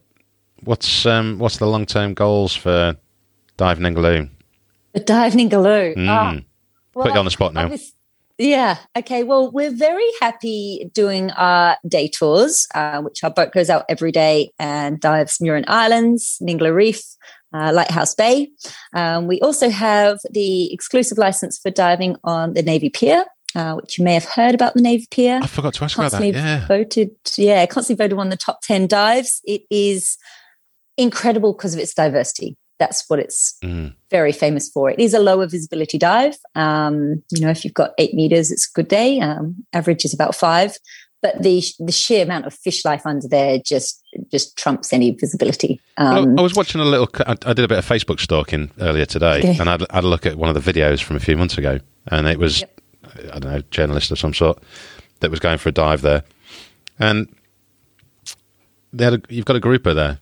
What's um what's the long term goals for Dive Ningaloo? The Dive Ningaloo. Mm. Oh, well, Put you on the spot now. Yeah. Okay. Well, we're very happy doing our day tours, uh, which our boat goes out every day and dives Muiron Islands, Ningaloo Reef, uh, Lighthouse Bay. Um, we also have the exclusive license for diving on the Navy Pier. Uh, which you may have heard about the Navy Pier. I forgot to ask constantly about that. Yeah. Voted, yeah, constantly voted one of the top 10 dives. It is incredible because of its diversity that's what it's mm. very famous for. It is a lower visibility dive. Um, you know, if you've got eight meters, it's a good day. Um, average is about five, but the the sheer amount of fish life under there just just trumps any visibility. Um, well, I was watching a little. I, did a bit of Facebook stalking earlier today, okay. and I had, had, a look at one of the videos from a few months ago, and it was yep. I don't know journalist of some sort that was going for a dive there, and they had a, you've got a grouper there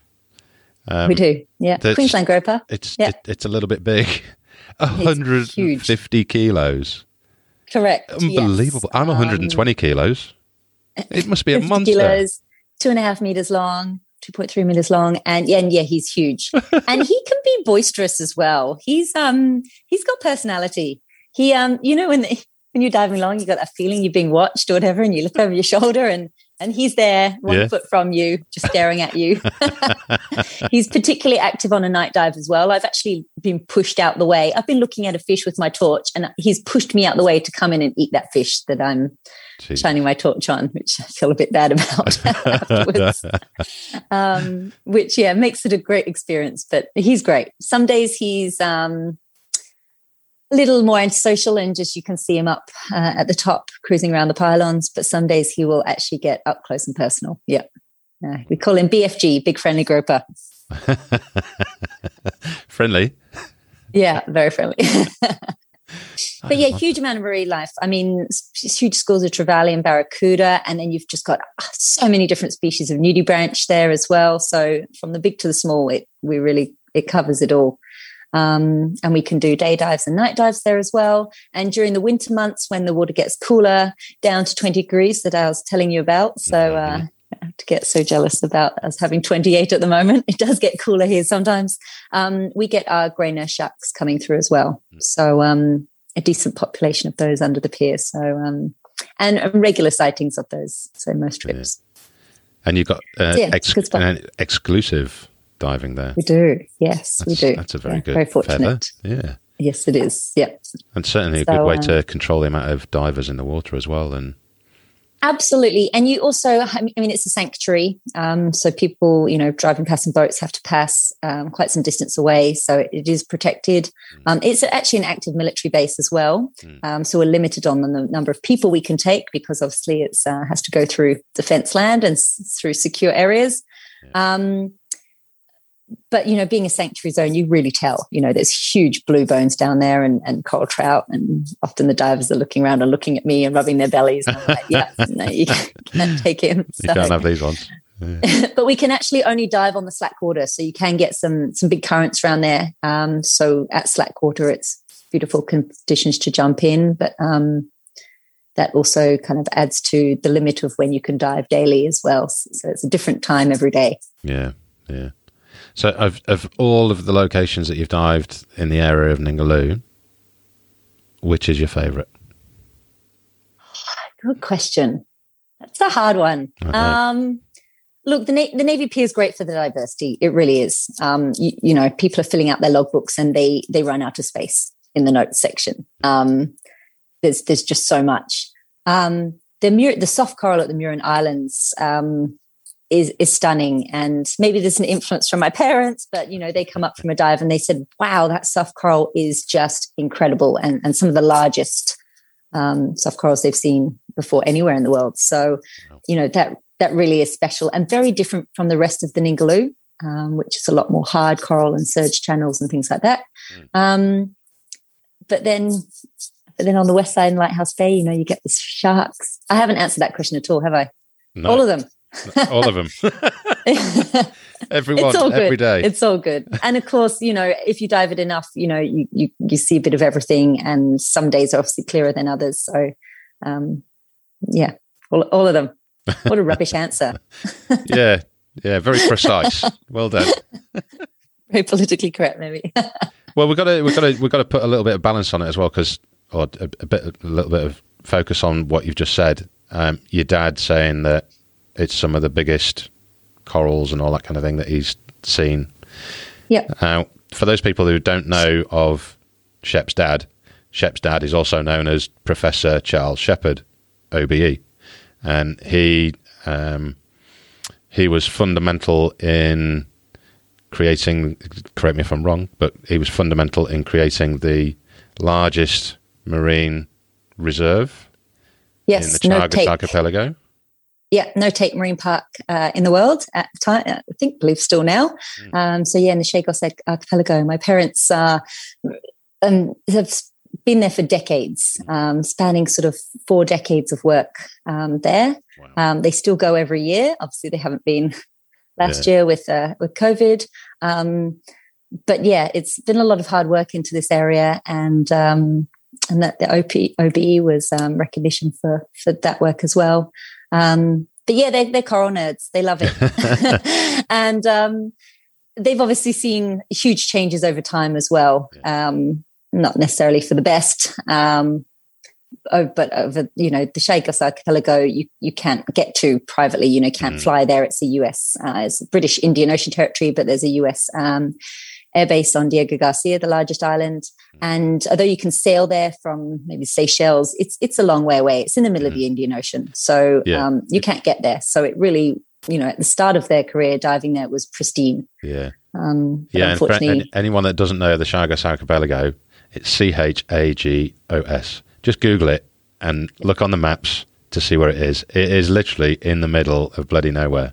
um, we do, yeah. Queensland grouper. It's yeah. it, it's a little bit big. 150 kilos. Correct. Unbelievable. Yes. I'm 120 um, kilos. It must be a monster. Kilos, two and a half meters long, 2.3 meters long, and yeah, and yeah, he's huge. and he can be boisterous as well. He's um he's got personality. He um you know when the, when you're diving along, you got that feeling you're being watched or whatever, and you look over your shoulder and and he's there one yeah. foot from you, just staring at you. he's particularly active on a night dive as well. I've actually been pushed out the way. I've been looking at a fish with my torch, and he's pushed me out the way to come in and eat that fish that I'm Jeez. shining my torch on, which I feel a bit bad about afterwards. um, which yeah makes it a great experience. But he's great. Some days he's um, little more antisocial and just you can see him up uh, at the top cruising around the pylons. But some days he will actually get up close and personal. Yeah. Uh, we call him BFG, Big Friendly Groper. friendly. Yeah, very friendly. but yeah, huge amount of marine life. I mean, huge schools of trevally and barracuda, and then you've just got uh, so many different species of nudibranch there as well. So from the big to the small, it we really it covers it all. Um, and we can do day dives and night dives there as well. And during the winter months, when the water gets cooler, down to 20 degrees that I was telling you about. So uh, mm-hmm. I have to get so jealous about us having 28 at the moment. It does get cooler here sometimes. Um, we get our grey nurse sharks coming through as well. Mm. So um, a decent population of those under the pier. So um, and regular sightings of those. So most trips. Yeah. And you've got uh, yeah, ex- exclusive diving there. We do. Yes, that's, we do. That's a very yeah, good Very fortunate. Feather. Yeah. Yes, it is. Yeah. And certainly so, a good way to control the amount of divers in the water as well. And Absolutely. And you also, I mean, it's a sanctuary. Um, so people, you know, driving past in boats have to pass um, quite some distance away. So it is protected. Hmm. Um, it's actually an active military base as well. Hmm. Um, so we're limited on the number of people we can take because obviously it uh, has to go through defense land and s- through secure areas. Um, but you know, being a sanctuary zone, you really tell. You know, there's huge blue bones down there and, and coral trout, and often the divers are looking around and looking at me and rubbing their bellies. And I'm like, yeah, no, you can't take him. So. You can't have these ones. Yeah. but we can actually only dive on the slack water, so you can get some some big currents around there. Um, so at slack water, it's beautiful conditions to jump in, but um, that also kind of adds to the limit of when you can dive daily as well. So it's a different time every day. Yeah, yeah. So, of, of all of the locations that you've dived in the area of Ningaloo, which is your favourite? Good question. That's a hard one. Um, look, the, Na- the Navy Pier is great for the diversity. It really is. Um, you, you, know, people are filling out their logbooks and they they run out of space in the notes section. Um, there's there's just so much. Um, the Mur- the soft coral at the Muiron Islands um, is is stunning. And maybe there's an influence from my parents but you know they come up from a dive and they said wow that soft coral is just incredible. And and some of the largest um, soft corals they've seen before anywhere in the world. So you know that that really is special and very different from the rest of the Ningaloo um, which is a lot more hard coral and surge channels and things like that. Mm. um, but then but then on the west side in Lighthouse Bay you know you get the sharks. I haven't answered that question at all have I? No. all of them all of them. Everyone, it's all good. every day. It's all good. And of course, you know, if you dive it enough, you know, you, you, you see a bit of everything and some days are obviously clearer than others. So, um, yeah, all, all of them. What a rubbish answer. yeah. Yeah. Very precise. Well done. very politically correct, maybe. well, we've got to, we've got to, we've got to put a little bit of balance on it as well. Cause, or a, a bit, a little bit of focus on what you've just said. Um, your dad saying that it's some of the biggest corals and all that kind of thing that he's seen. Yeah. Now, for those people who don't know of Shep's dad, Shep's dad is also known as Professor Charles Sheppard, OBE, and he um, he was fundamental in creating. Correct me if I'm wrong, but he was fundamental in creating the largest marine reserve yes, in the Chagos no archipelago yeah, no take Marine Park uh, in the world at the time. I think, believe still now. Mm. Um, so yeah, in the Chagos Archipelago, my parents uh, um, have been there for decades, um, spanning sort of four decades of work um, there. Wow. Um, they still go every year. Obviously, they haven't been last yeah. year with uh, with COVID. Um, but yeah, it's been a lot of hard work into this area, and and that the OP, OBE was recognition for for that work as well. Um, but yeah, they're, they're coral nerds. They love it. and um, they've obviously seen huge changes over time as well. Um, not necessarily for the best. Um, oh, but over, you know, the Chagos Archipelago, you, you can't get to privately, you know, can't mm. fly there. It's a US, uh, it's British Indian Ocean territory, but there's a US um, airbase on Diego Garcia, the largest island. And although you can sail there from maybe Seychelles, it's it's a long way away. It's in the middle mm. of the Indian Ocean, so yeah. um, you can't get there. So it really, you know, at the start of their career, diving there was pristine. Yeah, um, yeah. And for any, anyone that doesn't know the Chagos Archipelago, It's C H A G O S. Just Google it and look on the maps to see where it is. It is literally in the middle of bloody nowhere.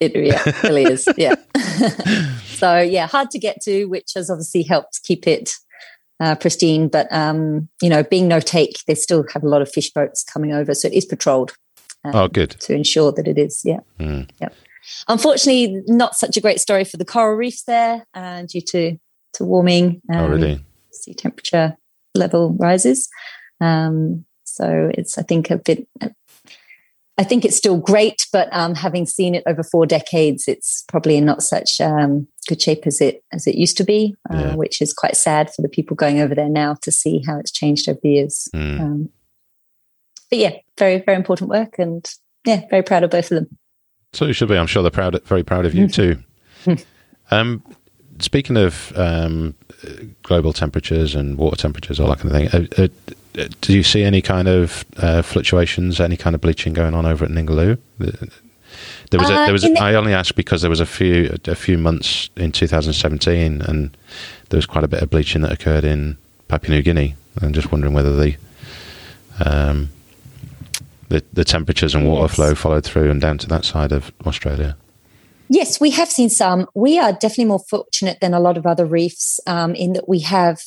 It yeah, really is. Yeah. so yeah, hard to get to, which has obviously helped keep it uh, pristine. But um, you know, being no take, they still have a lot of fish boats coming over, so it is patrolled. Um, oh, good to ensure that it is. Yeah. Mm. Yeah. Unfortunately, not such a great story for the coral reefs there, uh, due to to warming. Um, oh, really? Sea temperature level rises. Um, so it's, I think, a bit I think it's still great, but um, having seen it over four decades, it's probably in not such um, good shape as it as it used to be, uh, yeah. which is quite sad for the people going over there now to see how it's changed over the years. Mm. Um, but yeah, very very important work, and yeah, very proud of both of them. So you should be. I'm sure they're proud, very proud of you too. um, speaking of um, global temperatures and water temperatures, all that kind of thing. Uh, uh, do you see any kind of uh, fluctuations, any kind of bleaching going on over at Ningaloo? There was, a, there was. A, I only asked because there was a few, a few months in 2017, and there was quite a bit of bleaching that occurred in Papua New Guinea. I'm just wondering whether the, um, the, the temperatures and water yes. flow followed through and down to that side of Australia. Yes, we have seen some. We are definitely more fortunate than a lot of other reefs um, in that we have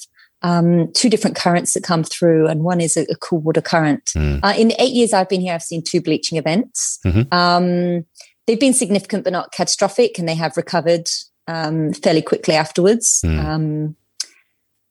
um, two different currents that come through, and one is a, a cool water current. Mm. Uh, in the eight years I've been here, I've seen two bleaching events. Mm-hmm. Um, they've been significant but not catastrophic, and they have recovered um, fairly quickly afterwards. Mm.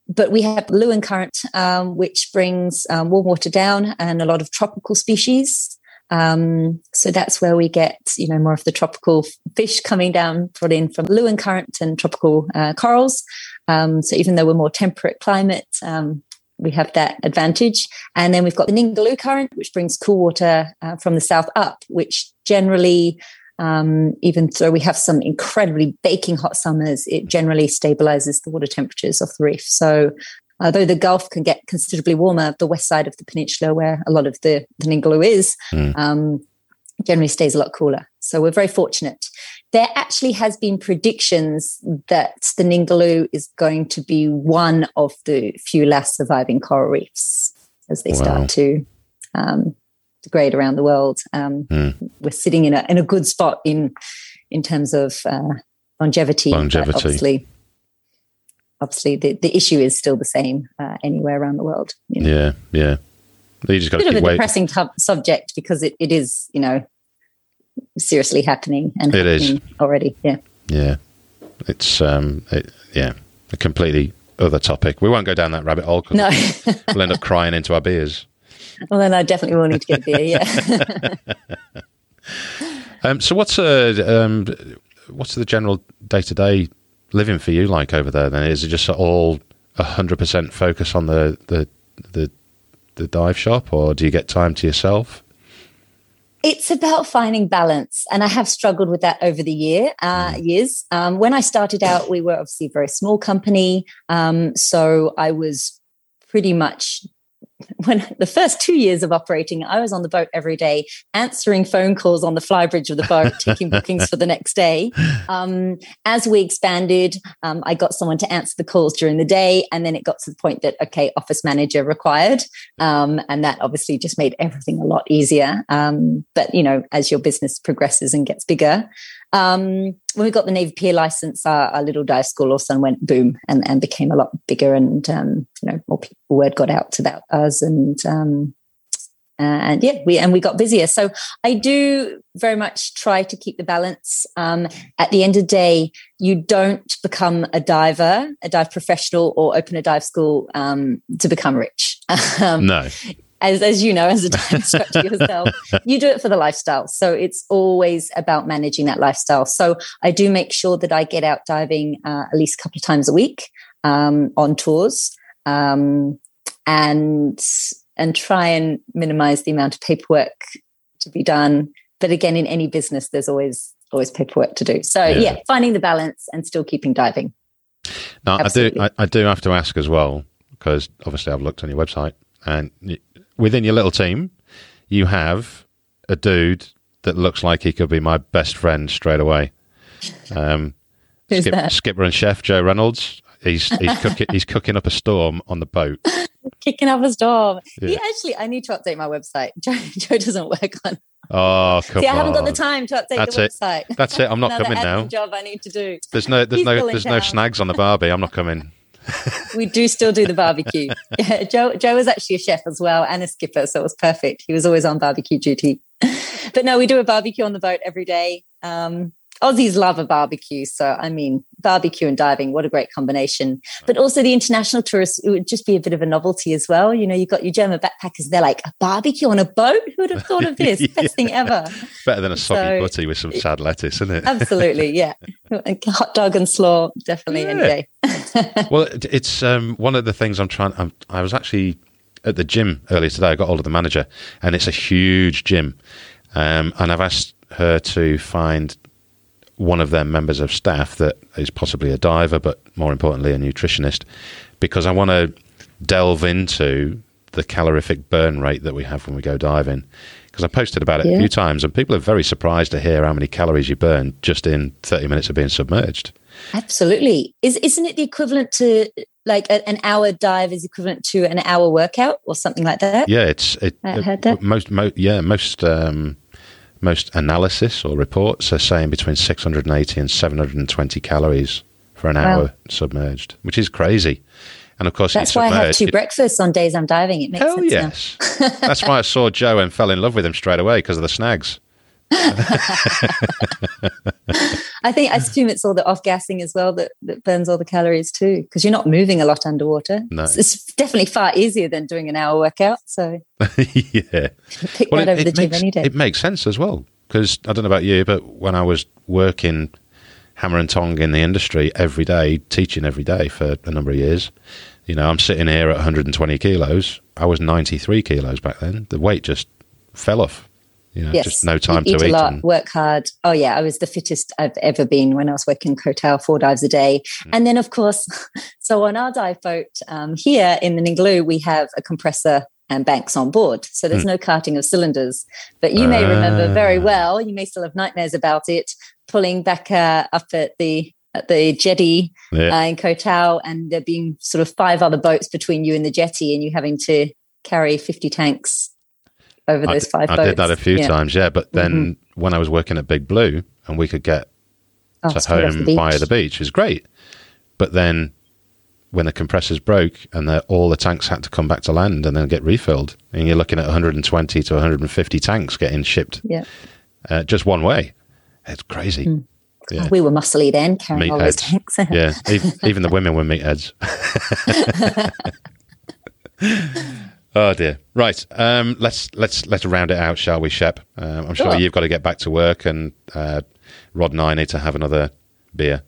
but we have Leeuwin current, um, which brings um, warm water down and a lot of tropical species. Um, so that's where we get, you know, more of the tropical fish coming down, brought in from Leeuwin current and tropical uh, corals. Um, so even though we're more temperate climate, um, we have that advantage. And then we've got the Ningaloo current, which brings cool water uh, from the south up, which generally, um, even though we have some incredibly baking hot summers, it generally stabilizes the water temperatures of the reef. So although the Gulf can get considerably warmer, the west side of the peninsula, where a lot of the, the Ningaloo is, mm. um, generally stays a lot cooler. So we're very fortunate. There actually has been predictions that the Ningaloo is going to be one of the few last surviving coral reefs as they wow. start to um, degrade around the world. Um, mm. We're sitting in a in a good spot in in terms of uh, longevity. Longevity, obviously. Obviously, the, the issue is still the same uh, anywhere around the world. You know? Yeah, yeah. You just got a bit of a waiting. depressing t- subject because it, it is, you know, seriously happening and it happening is. already. Yeah. Yeah. It's, um, it, yeah, a completely other topic. We won't go down that rabbit hole. No. we'll end up crying into our beers. Well, then I definitely will need to get a beer. Yeah. um, so what's uh, um, what's the general day to day living for you like over there? Then is it just all hundred percent focus on the, the the the dive shop, or do you get time to yourself? It's about finding balance, and I have struggled with that over the year uh, mm. years. Um, when I started out, we were obviously a very small company, um, so I was pretty much when the first two years of operating, I was on the boat every day, answering phone calls on the flybridge of the boat, taking bookings for the next day. Um, as we expanded, um, I got someone to answer the calls during the day, and then it got to the point that okay, office manager required, um, and that obviously just made everything a lot easier. Um, but you know, as your business progresses and gets bigger, um, when we got the Navy Pier license, our, our, little dive school also went boom and, and became a lot bigger, and um, you know more people word got out that us, and um, and yeah, we and we got busier. So I do very much try to keep the balance. Um, at the end of the day, you don't become a diver, a dive professional, or open a dive school um, to become rich. Um, no, as as you know, as a dive instructor yourself, you do it for the lifestyle. So it's always about managing that lifestyle. So I do make sure that I get out diving uh, at least a couple of times a week um, on tours, um, and and try and minimize the amount of paperwork to be done. But again, in any business, there's always always paperwork to do. So yeah, yeah finding the balance and still keeping diving. Now, Absolutely. I do I, I do have to ask as well because obviously I've looked on your website and within your little team, you have a dude that looks like he could be my best friend straight away. Um, Who's Skip, that? Skipper and chef Joe Reynolds. he's he's cooking he's cooking up a storm on the boat. Kicking up a storm. Yeah. He actually, I need to update my website. Joe, Joe doesn't work on. Oh, come See, I haven't got the time to update That's the it. website. That's it. I'm not Another coming now. Job I need to do. There's no there's He's no there's no snags on the Barbie. I'm not coming. We do still do the barbecue. Yeah, Joe, Joe was actually a chef as well and a skipper, so it was perfect. He was always on barbecue duty. But no, we do a barbecue on the boat every day. Um, Aussies love a barbecue, so I mean, barbecue and diving, what a great combination! But also the international tourists, it would just be a bit of a novelty as well. You know, you've got your German backpackers; they're like a barbecue on a boat. Who would have thought of this? Best thing ever! Better than a soggy So- butty with some sad lettuce, isn't it? Absolutely, yeah. Hot dog and slaw, definitely any Yeah. day. Well, it's um, one of the things I'm trying. I'm, I was actually at the gym earlier today. I got hold of the manager, and it's a huge gym, um, and I've asked her to find one of their members of staff that is possibly a diver, but more importantly, a nutritionist, because I want to delve into the calorific burn rate that we have when we go diving. Because I posted about it a few times, and people are very surprised to hear how many calories you burn just in 30 minutes of being submerged. Absolutely. Is isn't it the equivalent to like a, an hour dive is equivalent to an hour workout or something like that? Yeah, it's it, I heard that. most mo- yeah most um, most analysis or reports are saying between 680 and 720 calories for an Wow. hour submerged, which is crazy. And of course, That's why I have two breakfasts on days I'm diving. It makes Hell sense yes, that's why I saw Joe and fell in love with him straight away because of the snags. I think I assume it's all the off gassing as well that, that burns all the calories too, because you're not moving a lot underwater. No. It's, it's definitely far easier than doing an hour workout. So yeah, pick well, that over the gym any day. it makes sense as well because I don't know about you, but when I was working hammer and tong in the industry every day, teaching every day for a number of years, you know, I'm sitting here at 120 kilos. I was 93 kilos back then. The weight just fell off. You know, yes, just no time eat, to eat eat. a lot, and- work hard. Oh yeah, I was the fittest I've ever been when I was working Koh Tao, four dives a day. Hmm. And then of course, so on our dive boat um, here in the Ningaloo, we have a compressor and banks on board, so there's no carting of cylinders. But you may remember very. Ah. well. You may still have nightmares about it. Pulling back uh, up at the at the jetty yeah. uh, in Koh Tao, and there being sort of five other boats between you and the jetty, and you having to carry 50 tanks over I those d- five I boats. did that a few Yeah. Mm-hmm. times, yeah. But then when I was working at Big Blue and we could get Oh, to home the via the beach, it was great. But then when the compressors broke and the, all the tanks had to come back to land and then get refilled, and you're looking at 120 to 150 tanks getting shipped Yeah. uh, just one way. It's crazy. Yeah. Oh, we were muscly then, carrying all those tanks. yeah, even, even the women were meatheads. oh dear. Right. Um, let's let's let's round it out, shall we, Shep? Um, I'm sure you've got to get back to work, and uh, Rod and I need to have another beer.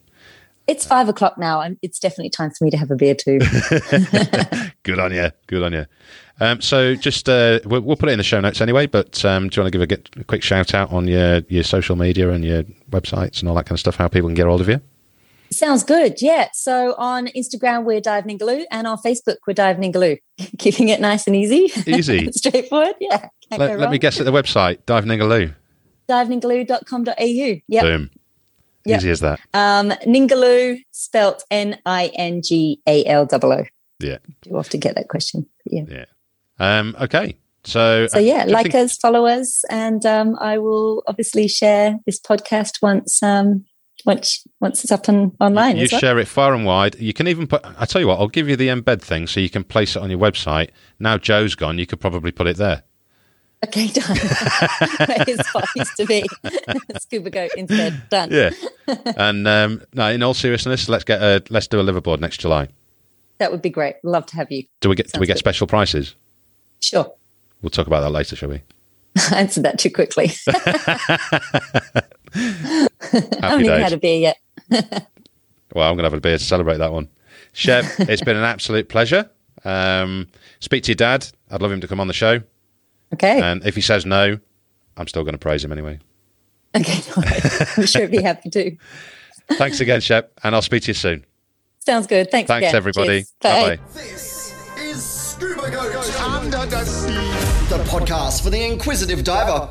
It's five o'clock now, and it's definitely time for me to have a beer too. Good on you. Good on you. Um, so just uh, we'll, we'll put it in the show notes anyway. But um, do you want to give a, get, a quick shout out on your your social media and your websites and all that kind of stuff? How people can get hold of you? Sounds good. Yeah. So on Instagram, we're Dive Ningaloo, and on Facebook, we're Dive Ningaloo. Keeping it nice and easy. Easy. Straightforward. Yeah. Can't Let, let me guess at the website, Dive Ningaloo. Diveningaloo.com.au. Yeah. Boom. Yep. Easy as that. Um, Ningaloo, spelt N I N G A L O O. Yeah. Do often get that question. Yeah. Yeah. Um, okay. So, So yeah, like think- us, follow us, and um, I will obviously share this podcast once um, once once it's up and online. You well. share it far and wide. You can even put. I tell you what, I'll give you the embed thing so you can place it on your website. Now Joe's gone, you could probably put it there. Okay, done. His spot used to be. Scuba goat instead. Done. Yeah. and um, no, in all seriousness, let's get a let's do a liveaboard next July. That would be great. Love to have you. Do we get do we get good. special prices? Sure. We'll talk about that later, shall we? I answered that too quickly. I haven't Happy even had a beer yet. Well, I'm going to have a beer to celebrate that one. Shep, it's been an absolute pleasure. Um, speak to your dad. I'd love him to come on the show. Okay. And if he says no, I'm still going to praise him anyway. okay. all right. I'm sure he'd be happy to. Thanks again, Shep, and I'll speak to you soon. Sounds good. Thanks. Thanks, again. everybody. Cheers. Bye. Bye bye. This is Scuba Goat Under the sea. the podcast for the inquisitive diver.